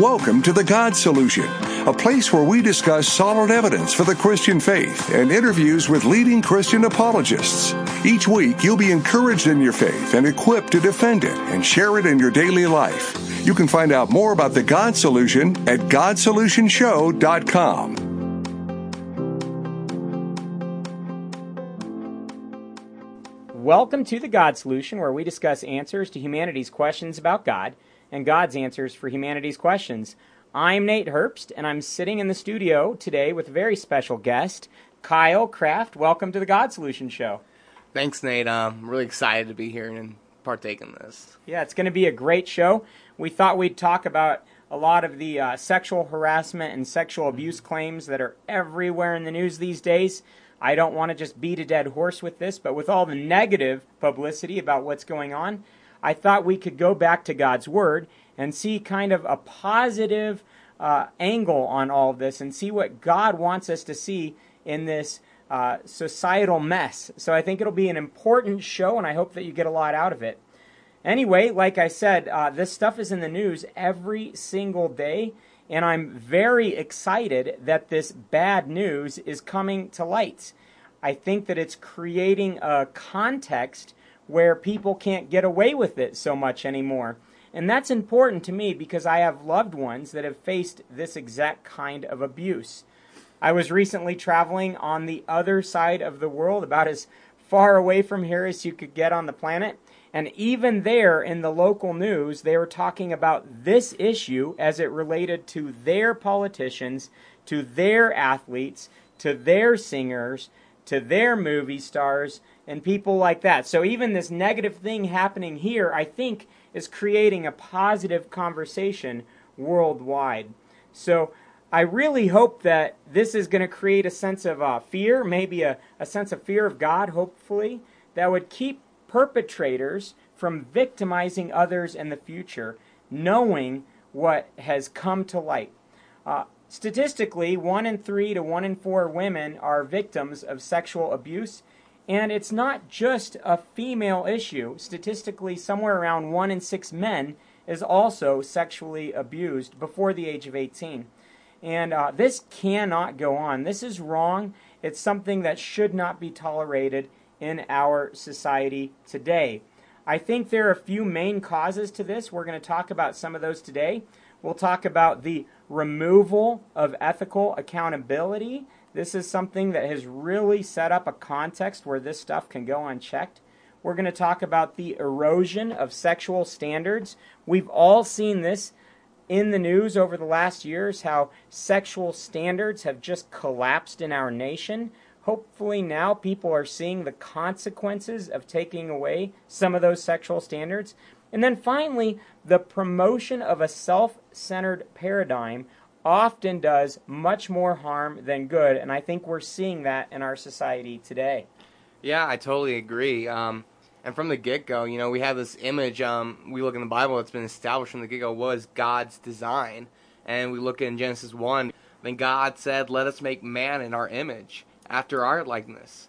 Welcome to The God Solution, a place where we discuss solid evidence for the Christian faith and interviews with leading Christian apologists. Each week, you'll be encouraged in your faith and equipped to defend it and share it in your daily life. You can find out more about The God Solution at GodSolutionShow.com. Welcome to The God Solution, where we discuss answers to humanity's questions about God and God's answers for humanity's questions. I'm Nate Herbst, and I'm sitting in the studio today with a very special guest, Kyle Kraft. Welcome to the God Solution Show. Thanks, Nate. Uh, I'm really excited to be here and partake in this. Yeah, it's going to be a great show. We thought we'd talk about a lot of the uh, sexual harassment and sexual abuse claims that are everywhere in the news these days. I don't want to just beat a dead horse with this, but with all the negative publicity about what's going on, I thought we could go back to God's Word and see kind of a positive uh, angle on all of this and see what God wants us to see in this uh, societal mess. So I think it'll be an important show, and I hope that you get a lot out of it. Anyway, like I said, uh, this stuff is in the news every single day, and I'm very excited that this bad news is coming to light. I think that it's creating a context where people can't get away with it so much anymore. And that's important to me because I have loved ones that have faced this exact kind of abuse. I was recently traveling on the other side of the world, about as far away from here as you could get on the planet. And even there in the local news, they were talking about this issue as it related to their politicians, to their athletes, to their singers, to their movie stars, and people like that. So even this negative thing happening here, I think, is creating a positive conversation worldwide. So I really hope that this is going to create a sense of uh, fear, maybe a, a sense of fear of God, hopefully, that would keep perpetrators from victimizing others in the future, knowing what has come to light. Uh, statistically, one in three to one in four women are victims of sexual abuse and it's not just a female issue. Statistically, somewhere around one in six men is also sexually abused before the age of 18. And uh, this cannot go on. This is wrong. It's something that should not be tolerated in our society today. I think there are a few main causes to this. We're going to talk about some of those today. We'll talk about the removal of ethical accountability this is something that has really set up a context where this stuff can go unchecked. We're going to talk about the erosion of sexual standards. We've all seen this in the news over the last years how sexual standards have just collapsed in our nation. Hopefully, now people are seeing the consequences of taking away some of those sexual standards. And then finally, the promotion of a self centered paradigm often does much more harm than good, and I think we're seeing that in our society today. Yeah, I totally agree. Um, and from the get go, you know, we have this image. Um, we look in the Bible; it's been established from the get go was God's design, and we look in Genesis one. Then God said, "Let us make man in our image, after our likeness."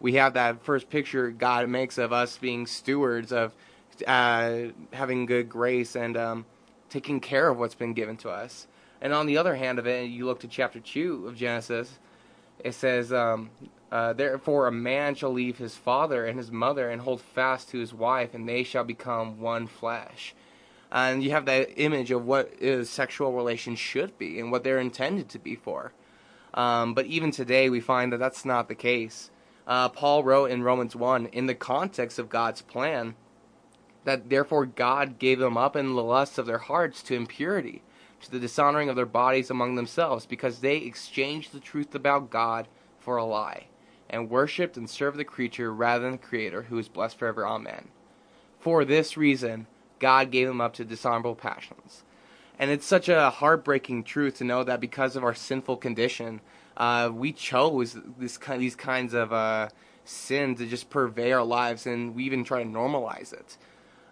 We have that first picture God makes of us being stewards of uh, having good grace and um, taking care of what's been given to us. And on the other hand of it, you look to chapter 2 of Genesis, it says, um, uh, Therefore a man shall leave his father and his mother and hold fast to his wife, and they shall become one flesh. And you have that image of what is sexual relations should be and what they're intended to be for. Um, but even today, we find that that's not the case. Uh, Paul wrote in Romans 1, in the context of God's plan, that therefore God gave them up in the lusts of their hearts to impurity to the dishonoring of their bodies among themselves, because they exchanged the truth about God for a lie, and worshipped and served the creature rather than the Creator, who is blessed forever. Amen. For this reason, God gave them up to dishonorable passions. And it's such a heartbreaking truth to know that because of our sinful condition, uh, we chose this kind, these kinds of uh, sin to just pervade our lives, and we even try to normalize it.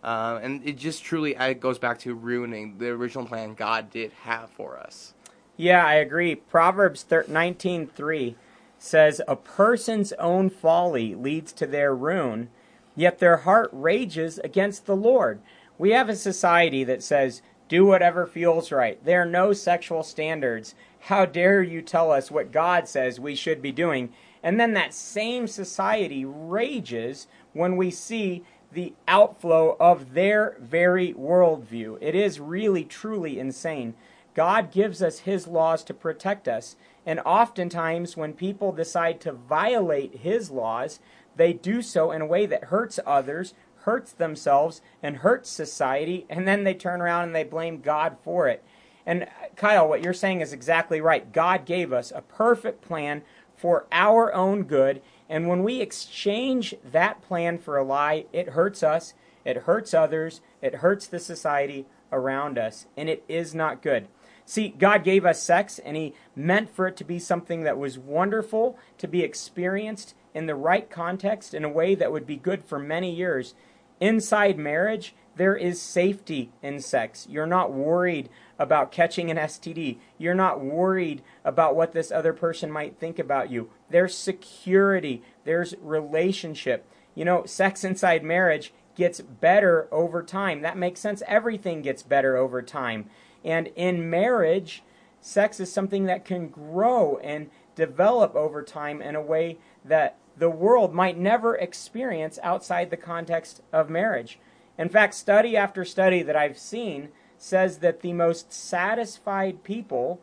Uh, and it just truly it goes back to ruining the original plan God did have for us. Yeah, I agree. Proverbs 19:3 says, "A person's own folly leads to their ruin, yet their heart rages against the Lord." We have a society that says, "Do whatever feels right." There are no sexual standards. How dare you tell us what God says we should be doing? And then that same society rages when we see the outflow of their very worldview. It is really, truly insane. God gives us His laws to protect us. And oftentimes, when people decide to violate His laws, they do so in a way that hurts others, hurts themselves, and hurts society, and then they turn around and they blame God for it. And uh, Kyle, what you're saying is exactly right. God gave us a perfect plan for our own good, and when we exchange that plan for a lie, it hurts us, it hurts others, it hurts the society around us, and it is not good. See, God gave us sex, and He meant for it to be something that was wonderful, to be experienced in the right context in a way that would be good for many years. Inside marriage, there is safety in sex. You're not worried about catching an STD. You're not worried about what this other person might think about you. There's security, there's relationship. You know, sex inside marriage gets better over time. That makes sense. Everything gets better over time. And in marriage, sex is something that can grow and develop over time in a way that the world might never experience outside the context of marriage. In fact, study after study that I've seen says that the most satisfied people,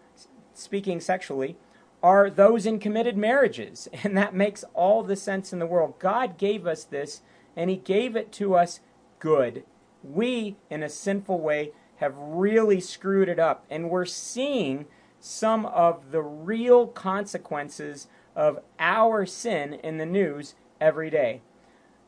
speaking sexually, are those in committed marriages. And that makes all the sense in the world. God gave us this, and He gave it to us good. We, in a sinful way, have really screwed it up. And we're seeing some of the real consequences of our sin in the news every day.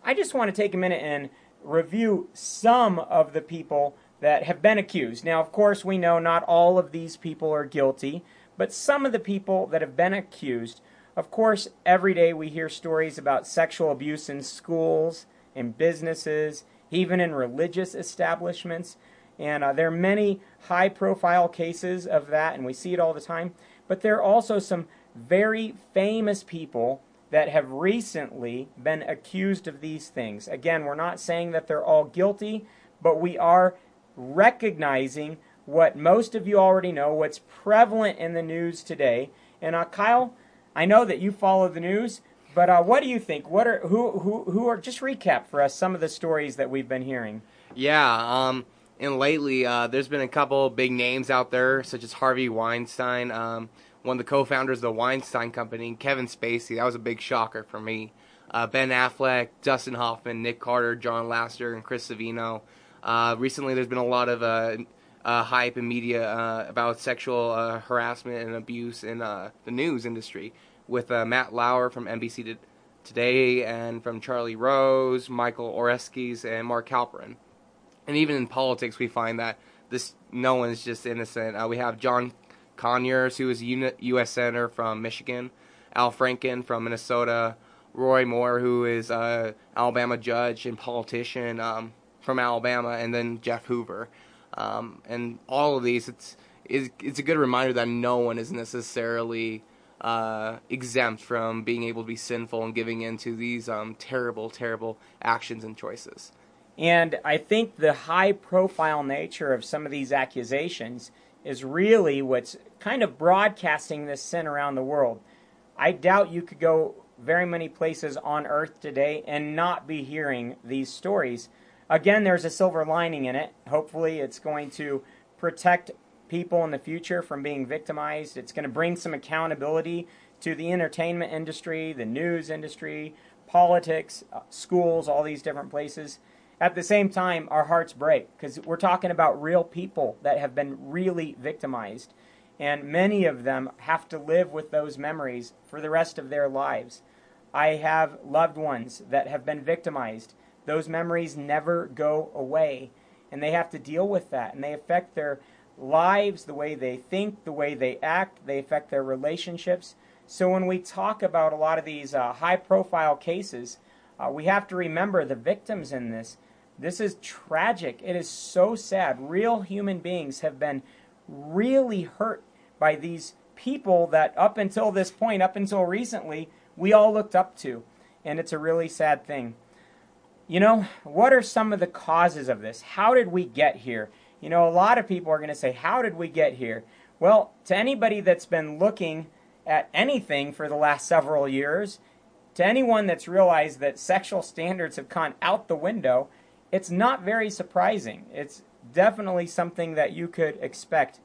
I just want to take a minute and review some of the people that have been accused. Now, of course, we know not all of these people are guilty, but some of the people that have been accused, of course, every day we hear stories about sexual abuse in schools, in businesses, even in religious establishments. And uh, there are many high profile cases of that, and we see it all the time. But there are also some very famous people that have recently been accused of these things. Again, we're not saying that they're all guilty, but we are recognizing what most of you already know, what's prevalent in the news today. And uh, Kyle, I know that you follow the news, but uh, what do you think? What are who who who are just recap for us some of the stories that we've been hearing? Yeah, um, and lately uh, there's been a couple big names out there, such as Harvey Weinstein, um, one of the co-founders of the Weinstein Company, Kevin Spacey. That was a big shocker for me. Uh, ben Affleck, Dustin Hoffman, Nick Carter, John Lasseter, and Chris Savino. Uh, recently, there's been a lot of uh, uh, hype in media uh, about sexual uh, harassment and abuse in the news industry, with Matt Lauer from NBC Today and from Charlie Rose, Michael Oreskes, and Mark Halperin. And even in politics, we find that this no one's just innocent. we have John Conyers, who is a U.S. Senator from Michigan, Al Franken from Minnesota, Roy Moore, who is a Alabama judge and politician um, from Alabama, and then Jeff Hoover. Um, and all of these, it's, it's, a good reminder that no one is necessarily uh, exempt from being able to be sinful and giving into these um, terrible, terrible actions and choices. And I think the high profile nature of some of these accusations is really what's kind of broadcasting this sin around the world. I doubt you could go very many places on earth today and not be hearing these stories. Again, there's a silver lining in it. Hopefully, it's going to protect people in the future from being victimized. It's going to bring some accountability to the entertainment industry, the news industry, politics, uh, schools, all these different places. At the same time, our hearts break because we're talking about real people that have been really victimized. And many of them have to live with those memories for the rest of their lives. I have loved ones that have been victimized those memories never go away. And they have to deal with that. And they affect their lives, the way they think, the way they act, they affect their relationships. So when we talk about a lot of these uh, high profile cases, uh, we have to remember the victims in this. This is tragic. It is so sad. Real human beings have been really hurt by these people that up until this point, up until recently, we all looked up to. And it's a really sad thing. You know, what are some of the causes of this? How did we get here? You know, a lot of people are going to say, How did we get here? Well, to anybody that's been looking at anything for the last several years, to anyone that's realized that sexual standards have gone out the window, it's not very surprising. It's definitely something that you could expect.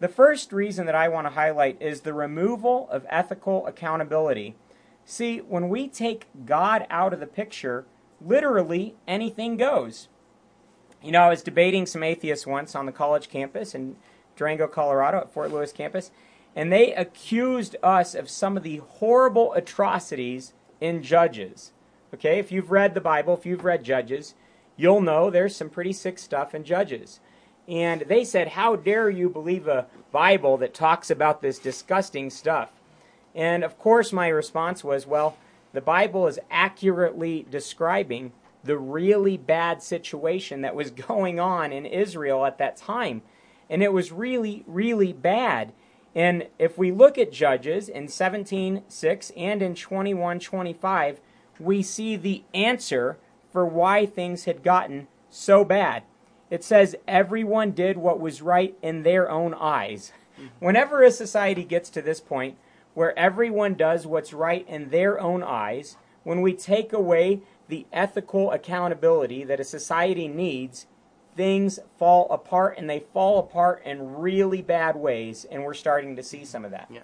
The first reason that I want to highlight is the removal of ethical accountability. See, when we take God out of the picture, literally anything goes. You know, I was debating some atheists once on the college campus in Durango, Colorado, at Fort Lewis campus, and they accused us of some of the horrible atrocities in Judges. Okay, if you've read the Bible, if you've read Judges, you'll know there's some pretty sick stuff in Judges. And they said, How dare you believe a Bible that talks about this disgusting stuff? And of course, my response was, Well, the Bible is accurately describing the really bad situation that was going on in Israel at that time. And it was really, really bad. And if we look at Judges in 17:6 and in 21:25, we see the answer for why things had gotten so bad. It says everyone did what was right in their own eyes. Whenever a society gets to this point where everyone does what's right in their own eyes, when we take away the ethical accountability that a society needs, things fall apart and they fall apart in really bad ways and we're starting to see some of that. Yeah.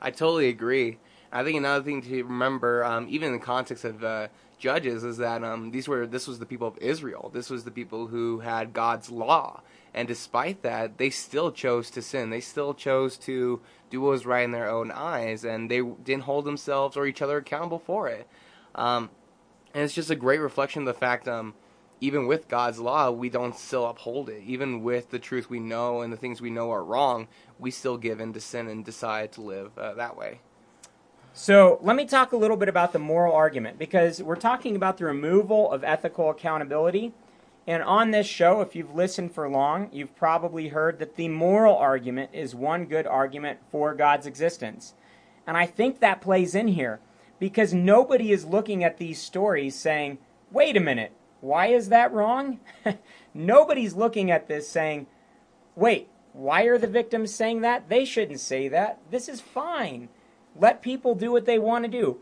I totally agree. I think another thing to remember um, even in the context of uh, judges is that um, these were this was the people of israel. This was the people who had god's law. And despite that they still chose to sin. They still chose to do what was right in their own eyes. And they didn't hold themselves or each other accountable for it. Um, and it's just a great reflection of the fact um, even with God's law, we don't still uphold it. Even with the truth we know and the things we know are wrong, we still give in to sin and decide to live uh, that way. So let me talk a little bit about the moral argument because we're talking about the removal of ethical accountability. And on this show, if you've listened for long, you've probably heard that the moral argument is one good argument for God's existence. And I think that plays in here because nobody is looking at these stories saying, wait a minute, why is that wrong? Nobody's looking at this saying, wait, why are the victims saying that? They shouldn't say that. This is fine. Let people do what they want to do.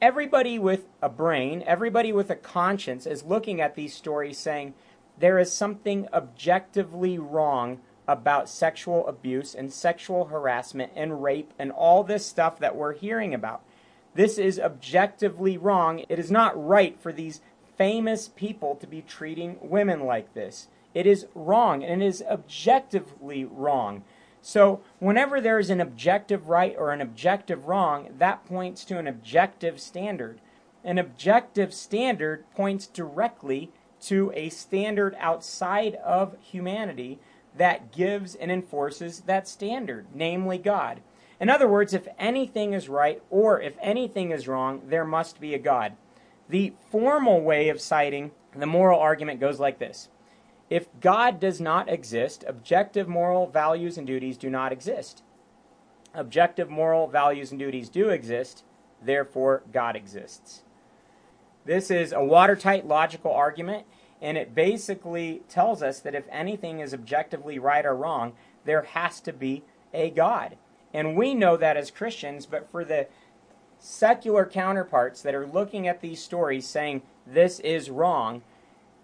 Everybody with a brain, everybody with a conscience is looking at these stories saying, there is something objectively wrong about sexual abuse and sexual harassment and rape and all this stuff that we're hearing about. This is objectively wrong. It is not right for these famous people to be treating women like this. It is wrong, and it is objectively wrong. So, whenever there is an objective right or an objective wrong, that points to an objective standard. An objective standard points directly to a standard outside of humanity that gives and enforces that standard, namely God. In other words, if anything is right or if anything is wrong, there must be a God. The formal way of citing the moral argument goes like this If God does not exist, objective moral values and duties do not exist. Objective moral values and duties do exist, therefore, God exists. This is a watertight logical argument, and it basically tells us that if anything is objectively right or wrong, there has to be a God. And we know that as Christians, but for the secular counterparts that are looking at these stories saying this is wrong,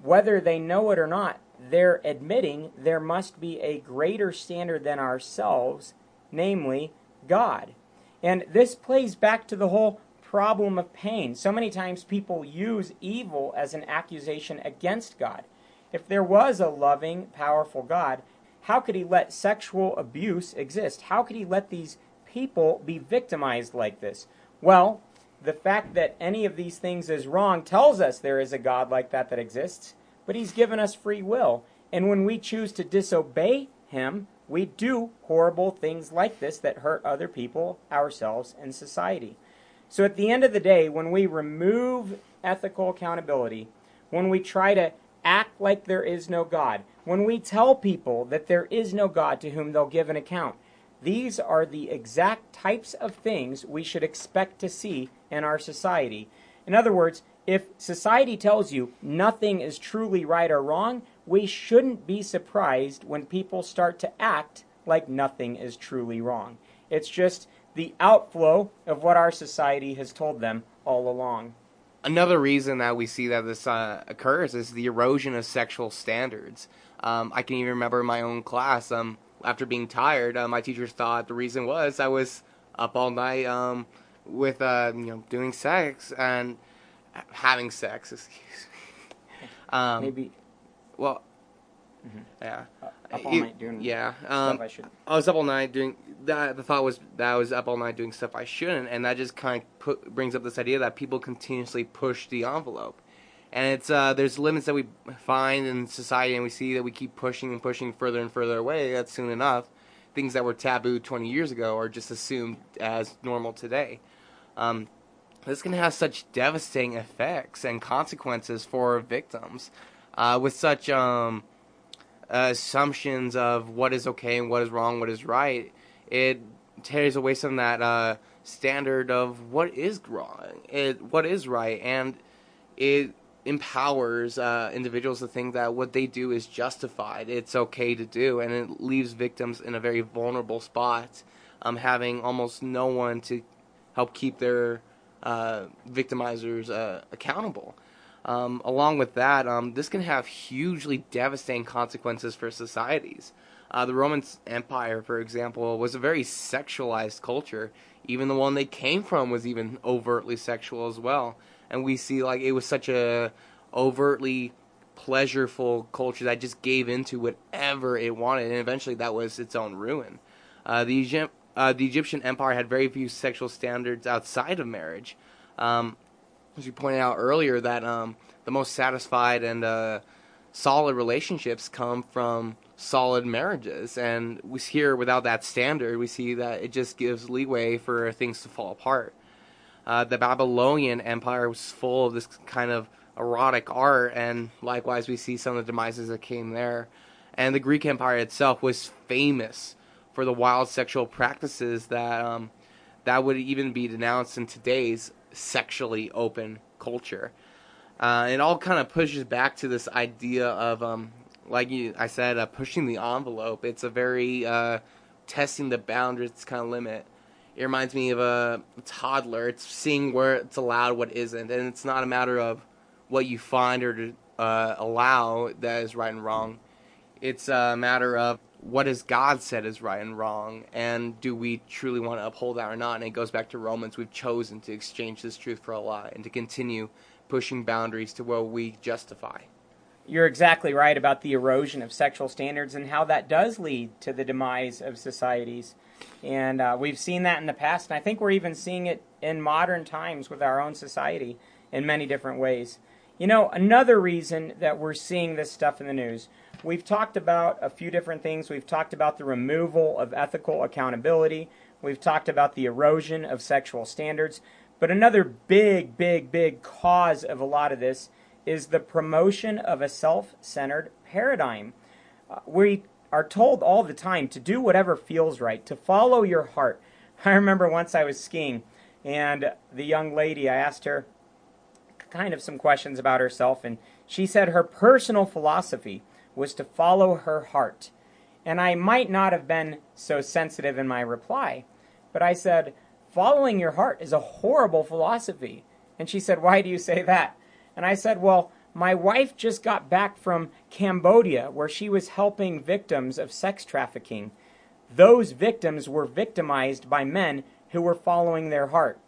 whether they know it or not, they're admitting there must be a greater standard than ourselves, namely God. And this plays back to the whole problem of pain. So many times people use evil as an accusation against God. If there was a loving, powerful God, how could he let sexual abuse exist? How could he let these people be victimized like this? Well, the fact that any of these things is wrong tells us there is a God like that that exists, but He's given us free will. And when we choose to disobey Him, we do horrible things like this that hurt other people, ourselves, and society. So at the end of the day, when we remove ethical accountability, when we try to act like there is no God, when we tell people that there is no God to whom they'll give an account, these are the exact types of things we should expect to see in our society. In other words, if society tells you nothing is truly right or wrong, we shouldn't be surprised when people start to act like nothing is truly wrong. It's just the outflow of what our society has told them all along. Another reason that we see that this uh, occurs is the erosion of sexual standards. Um, I can even remember in my own class, um, after being tired, uh, my teachers thought the reason was I was up all night um, with uh, you know doing sex and having sex. Excuse me. Um, Maybe well, yeah. up all You- night doing yeah. stuff Um, I. I was up all night doing that. The thought was that I was up all night doing stuff I shouldn't, and that just kind of put, brings up this idea that people continuously push the envelope, and it's uh, there's limits that we find in society, and we see that we keep pushing and pushing further and further away. That soon enough, things that were taboo 20 years ago are just assumed as normal today. Um, this can have such devastating effects and consequences for victims, uh, with such um, assumptions of what is okay and what is wrong, what is right, it tears away some that uh, standard of what is wrong, it, what is right, and it empowers uh, individuals to think that what they do is justified, it's okay to do, and it leaves victims in a very vulnerable spot, um, having almost no one to help keep their uh, victimizers uh, accountable. Um, along with that, um, this can have hugely devastating consequences for societies. Uh, the Roman Empire, for example, was a very sexualized culture. Even the one they came from was even overtly sexual as well. And we see like it was such a overtly pleasureful culture that just gave into whatever it wanted, and eventually that was its own ruin. Uh, the, uh, the Egyptian Empire had very few sexual standards outside of marriage. Um, as you pointed out earlier, that um, the most satisfied and uh, solid relationships come from solid marriages, and we here without that standard, we see that it just gives leeway for things to fall apart. Uh, the Babylonian Empire was full of this kind of erotic art, and likewise, we see some of the demises that came there. And the Greek Empire itself was famous for the wild sexual practices that um, that would even be denounced in today's sexually open culture. Uh, it all kind of pushes back to this idea of, um, like you, I said, uh, pushing the envelope. It's a very uh, testing the boundaries kind of limit. It reminds me of a toddler. It's seeing where it's allowed, what isn't, and it's not a matter of what you find or uh, allow that is right and wrong. It's a matter of what has God said is right and wrong, and do we truly want to uphold that or not? And it goes back to Romans. We've chosen to exchange this truth for a lie and to continue pushing boundaries to where we justify. You're exactly right about the erosion of sexual standards and how that does lead to the demise of societies. And uh, we've seen that in the past, and I think we're even seeing it in modern times with our own society in many different ways. You know, another reason that we're seeing this stuff in the news, we've talked about a few different things. We've talked about the removal of ethical accountability, we've talked about the erosion of sexual standards. But another big, big, big cause of a lot of this is the promotion of a self centered paradigm. Uh, we are told all the time to do whatever feels right, to follow your heart. I remember once I was skiing, and the young lady, I asked her kind of some questions about herself, and she said her personal philosophy was to follow her heart. And I might not have been so sensitive in my reply, but I said, Following your heart is a horrible philosophy. And she said, Why do you say that? And I said, Well, my wife just got back from Cambodia where she was helping victims of sex trafficking. Those victims were victimized by men who were following their heart.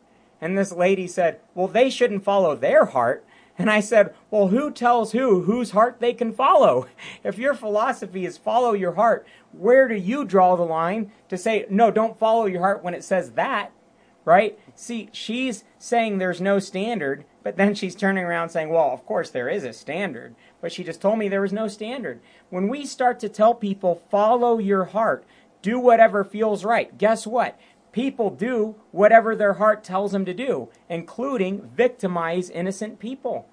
And this lady said, Well, they shouldn't follow their heart. And I said, Well, who tells who whose heart they can follow? If your philosophy is follow your heart, where do you draw the line to say, No, don't follow your heart when it says that? Right? See, she's saying there's no standard, but then she's turning around saying, Well, of course there is a standard. but she just told me there was no standard. When we start to tell people, follow your heart, do whatever feels right, guess what? People do whatever their heart tells them to do, including victimize innocent people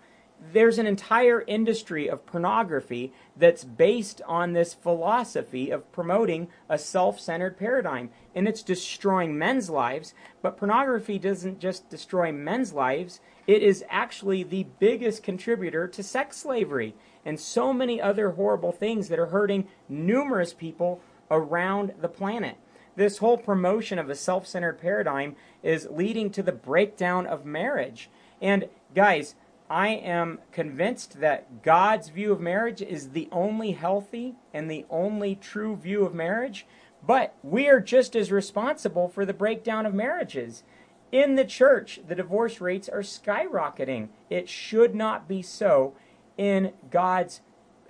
there's an entire industry of pornography that's based on this philosophy of promoting a self centered paradigm. And it's destroying men's lives. But pornography doesn't just destroy men's lives, it is actually the biggest contributor to sex slavery and so many other horrible things that are hurting numerous people around the planet. This whole promotion of a self centered paradigm is leading to the breakdown of marriage. And guys, I am convinced that God's view of marriage is the only healthy and the only true view of marriage, but we are just as responsible for the breakdown of marriages. In the church, the divorce rates are skyrocketing. It should not be so in God's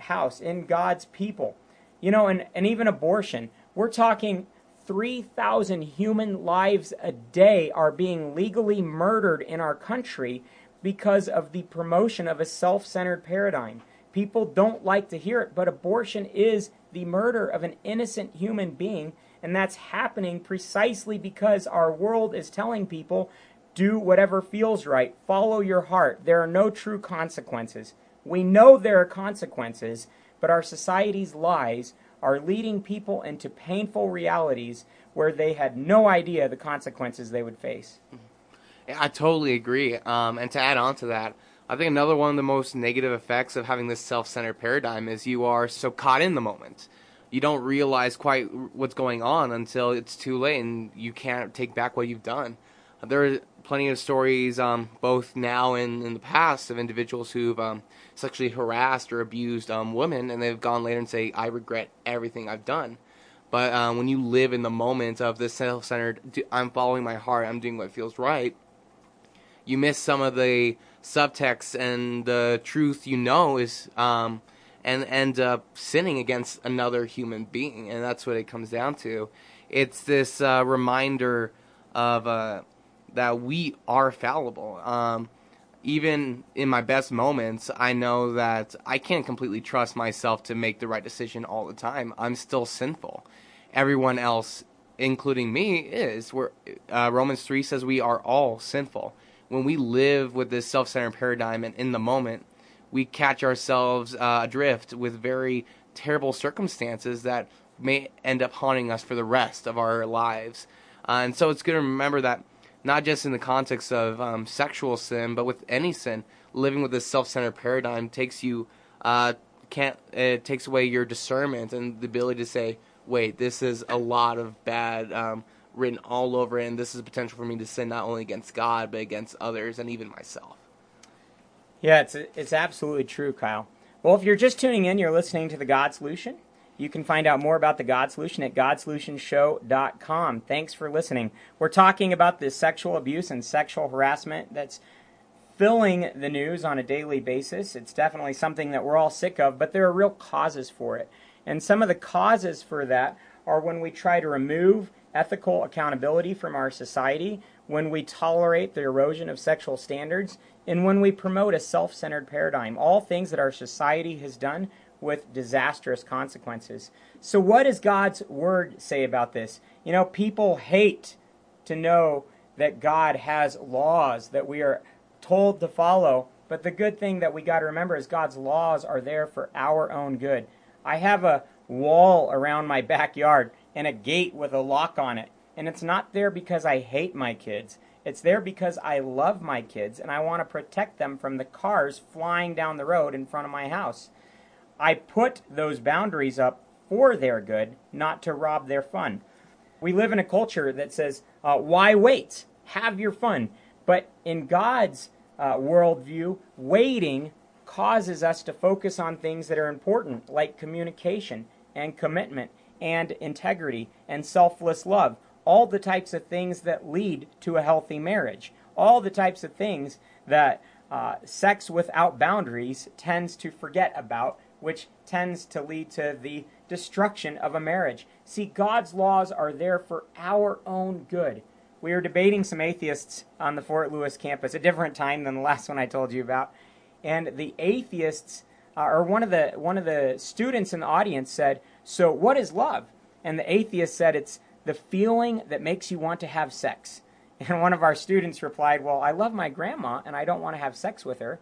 house, in God's people. You know, and, and even abortion. We're talking 3,000 human lives a day are being legally murdered in our country because of the promotion of a self centered paradigm. People don't like to hear it, but abortion is the murder of an innocent human being, and that's happening precisely because our world is telling people do whatever feels right, follow your heart. There are no true consequences. We know there are consequences, but our society's lies are leading people into painful realities where they had no idea the consequences they would face. I totally agree. Um, and to add on to that, I think another one of the most negative effects of having this self-centered paradigm is you are so caught in the moment. You don't realize quite what's going on until it's too late, and you can't take back what you've done. There plenty of stories, um, both now and in the past, of individuals who've um, sexually harassed or abused um, women, and they've gone later and say, "I regret everything I've done." But um, when you live in the moment of this self-centered, I'm following my heart, I'm doing what feels right you miss some of the subtext and the truth you know is um, and end up sinning against another human being, and that's what it comes down to. It's this uh, reminder of uh, that we are fallible. Um, even in my best moments, I know that I can't completely trust myself to make the right decision all the time. I'm still sinful. Everyone else, including me, is. Where uh, Romans three says we are all sinful when we live with this self-centered paradigm and in the moment, we catch ourselves uh, adrift with very terrible circumstances that may end up haunting us for the rest of our lives. Uh, and so it's good to remember that not just in the context of um, sexual sin, but with any sin, living with this self-centered paradigm takes you uh, can't it takes away your discernment and the ability to say, wait, this is a lot of bad. Um, written all over it, and this is a potential for me to sin not only against God, but against others and even myself. Yeah, it's, it's absolutely true, Kyle. Well, if you're just tuning in, you're listening to The God Solution. You can find out more about The God Solution at GodSolutionShow.com. Thanks for listening. We're talking about the sexual abuse and sexual harassment that's filling the news on a daily basis. It's definitely something that we're all sick of, but there are real causes for it. And some of the causes for that are when we try to remove ethical accountability from our society, when we tolerate the erosion of sexual standards, and when we promote a self centered paradigm. All things that our society has done with disastrous consequences. So, what does God's word say about this? You know, people hate to know that God has laws that we are told to follow. But the good thing that we got to remember is God's laws are there for our own good. I have a wall around my backyard and a gate with a lock on it. And it's not there because I hate my kids. It's there because I love my kids and I want to protect them from the cars flying down the road in front of my house. I put those boundaries up for their good, not to rob their fun. We live in a culture that says, uh, why wait? Have your fun. But in God's uh, worldview, waiting causes us to focus on things that are important, like communication and commitment and integrity and selfless love. All the types of things that lead to a healthy marriage. All the types of things that uh, sex without boundaries tends to forget about, which tends to lead to the destruction of a marriage. See, God's laws are there for our own good. We were debating some atheists on the Fort Lewis campus, a different time than the last one I told you about. And the atheists uh, or one of the one of the students in the audience said, "So what is love?" And the atheist said, "It's the feeling that makes you want to have sex." And one of our students replied, "Well, I love my grandma and I don't want to have sex with her."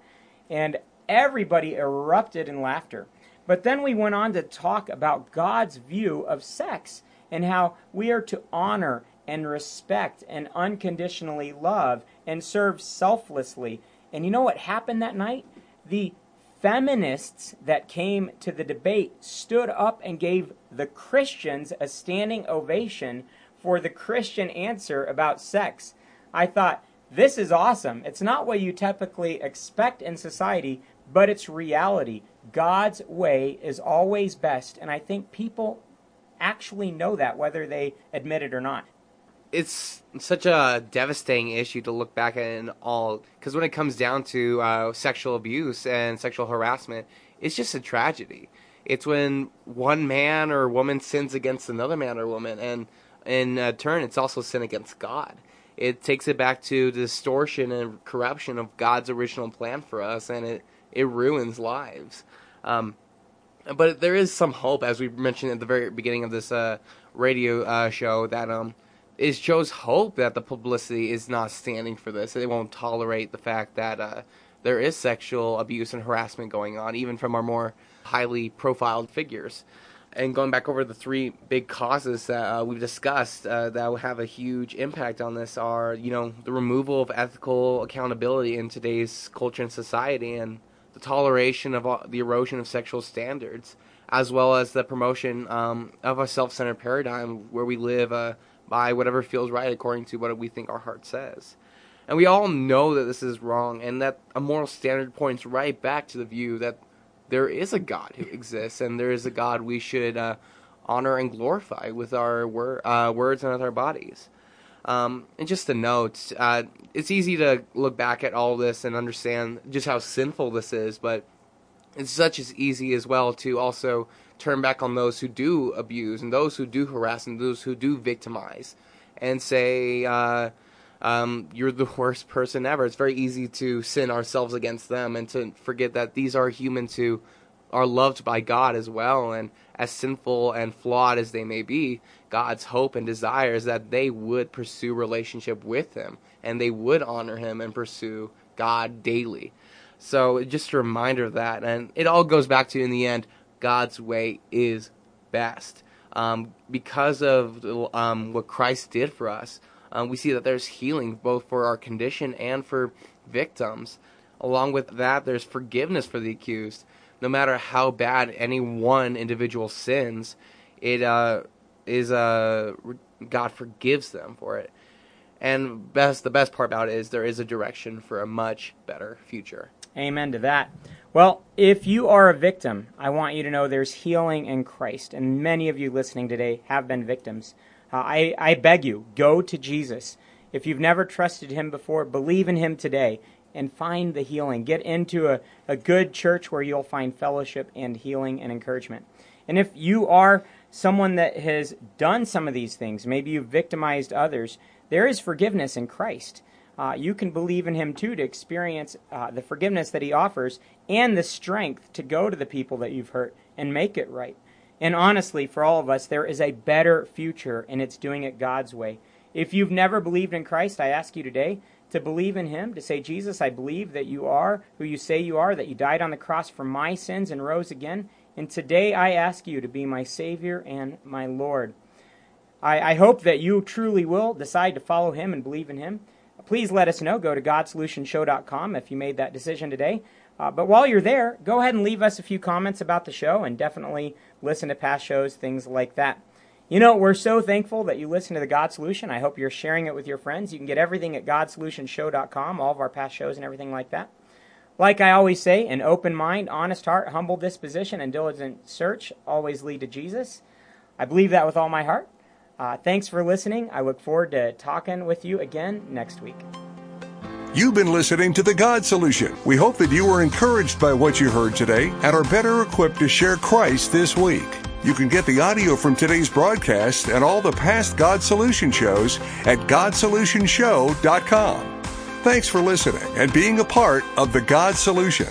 And everybody erupted in laughter. But then we went on to talk about God's view of sex and how we are to honor and respect and unconditionally love and serve selflessly. And you know what happened that night? The feminists that came to the debate stood up and gave the Christians a standing ovation for the Christian answer about sex. I thought, this is awesome. It's not what you typically expect in society, but it's reality. God's way is always best, and I think people actually know that, whether they admit it or not. It's such a devastating issue to look back at in all, because when it comes down to uh, sexual abuse and sexual harassment, it's just a tragedy. It's when one man or woman sins against another man or woman, and in uh, turn, it's also sin against God. It takes it back to distortion and corruption of God's original plan for us, and it it ruins lives. Um, but there is some hope, as we mentioned at the very beginning of this uh, radio uh, show, that um, it shows hope that the publicity is not standing for this. They won't tolerate the fact that uh, there is sexual abuse and harassment going on, even from our more highly profiled figures. And going back over the three big causes that uh, we've discussed uh, that will have a huge impact on this are, you know, the removal of ethical accountability in today's culture and society, and the toleration of the erosion of sexual standards, as well as the promotion um, of a self-centered paradigm where we live uh, by whatever feels right according to what we think our heart says. And we all know that this is wrong, and that a moral standard points right back to the view that there is a God who exists, and there is a God we should uh, honor and glorify with our wor- uh, words and with our bodies. Um, and just a note, uh, it's easy to look back at all this and understand just how sinful this is, but it's such as easy as well to also turn back on those who do abuse and those who do harass and those who do victimize and say, uh, um, you're the worst person ever. It's very easy to sin ourselves against them and to forget that these are humans who are loved by God as well. And as sinful and flawed as they may be, God's hope and desire is that they would pursue relationship with Him and they would honor Him and pursue God daily. So just a reminder of that, and it all goes back to in the end, God's way is best um, because of um, what Christ did for us. Um, we see that there's healing both for our condition and for victims. Along with that, there's forgiveness for the accused. No matter how bad any one individual sins, it uh, is uh, God forgives them for it. And best, the best part about it is there is a direction for a much better future. Amen to that. Well, if you are a victim, I want you to know there's healing in Christ, and many of you listening today have been victims. Uh, I, I beg you, go to Jesus. If you've never trusted him before, believe in him today and find the healing. Get into a, a good church where you'll find fellowship and healing and encouragement. And if you are someone that has done some of these things, maybe you've victimized others, there is forgiveness in Christ. Uh, you can believe in him too to experience uh, the forgiveness that he offers and the strength to go to the people that you've hurt and make it right. And honestly, for all of us, there is a better future, and it's doing it God's way. If you've never believed in Christ, I ask you today to believe in Him, to say, Jesus, I believe that you are who you say you are, that you died on the cross for my sins and rose again. And today I ask you to be my Savior and my Lord. I, I hope that you truly will decide to follow Him and believe in Him. Please let us know. Go to GodSolutionShow.com if you made that decision today. Uh, but while you're there, go ahead and leave us a few comments about the show and definitely listen to past shows, things like that. You know, we're so thankful that you listen to the God Solution. I hope you're sharing it with your friends. You can get everything at GodSolutionShow.com, all of our past shows and everything like that. Like I always say, an open mind, honest heart, humble disposition, and diligent search always lead to Jesus. I believe that with all my heart. Uh, thanks for listening. I look forward to talking with you again next week. You've been listening to The God Solution. We hope that you were encouraged by what you heard today and are better equipped to share Christ this week. You can get the audio from today's broadcast and all the past God Solution shows at GodSolutionShow.com. Thanks for listening and being a part of The God Solution.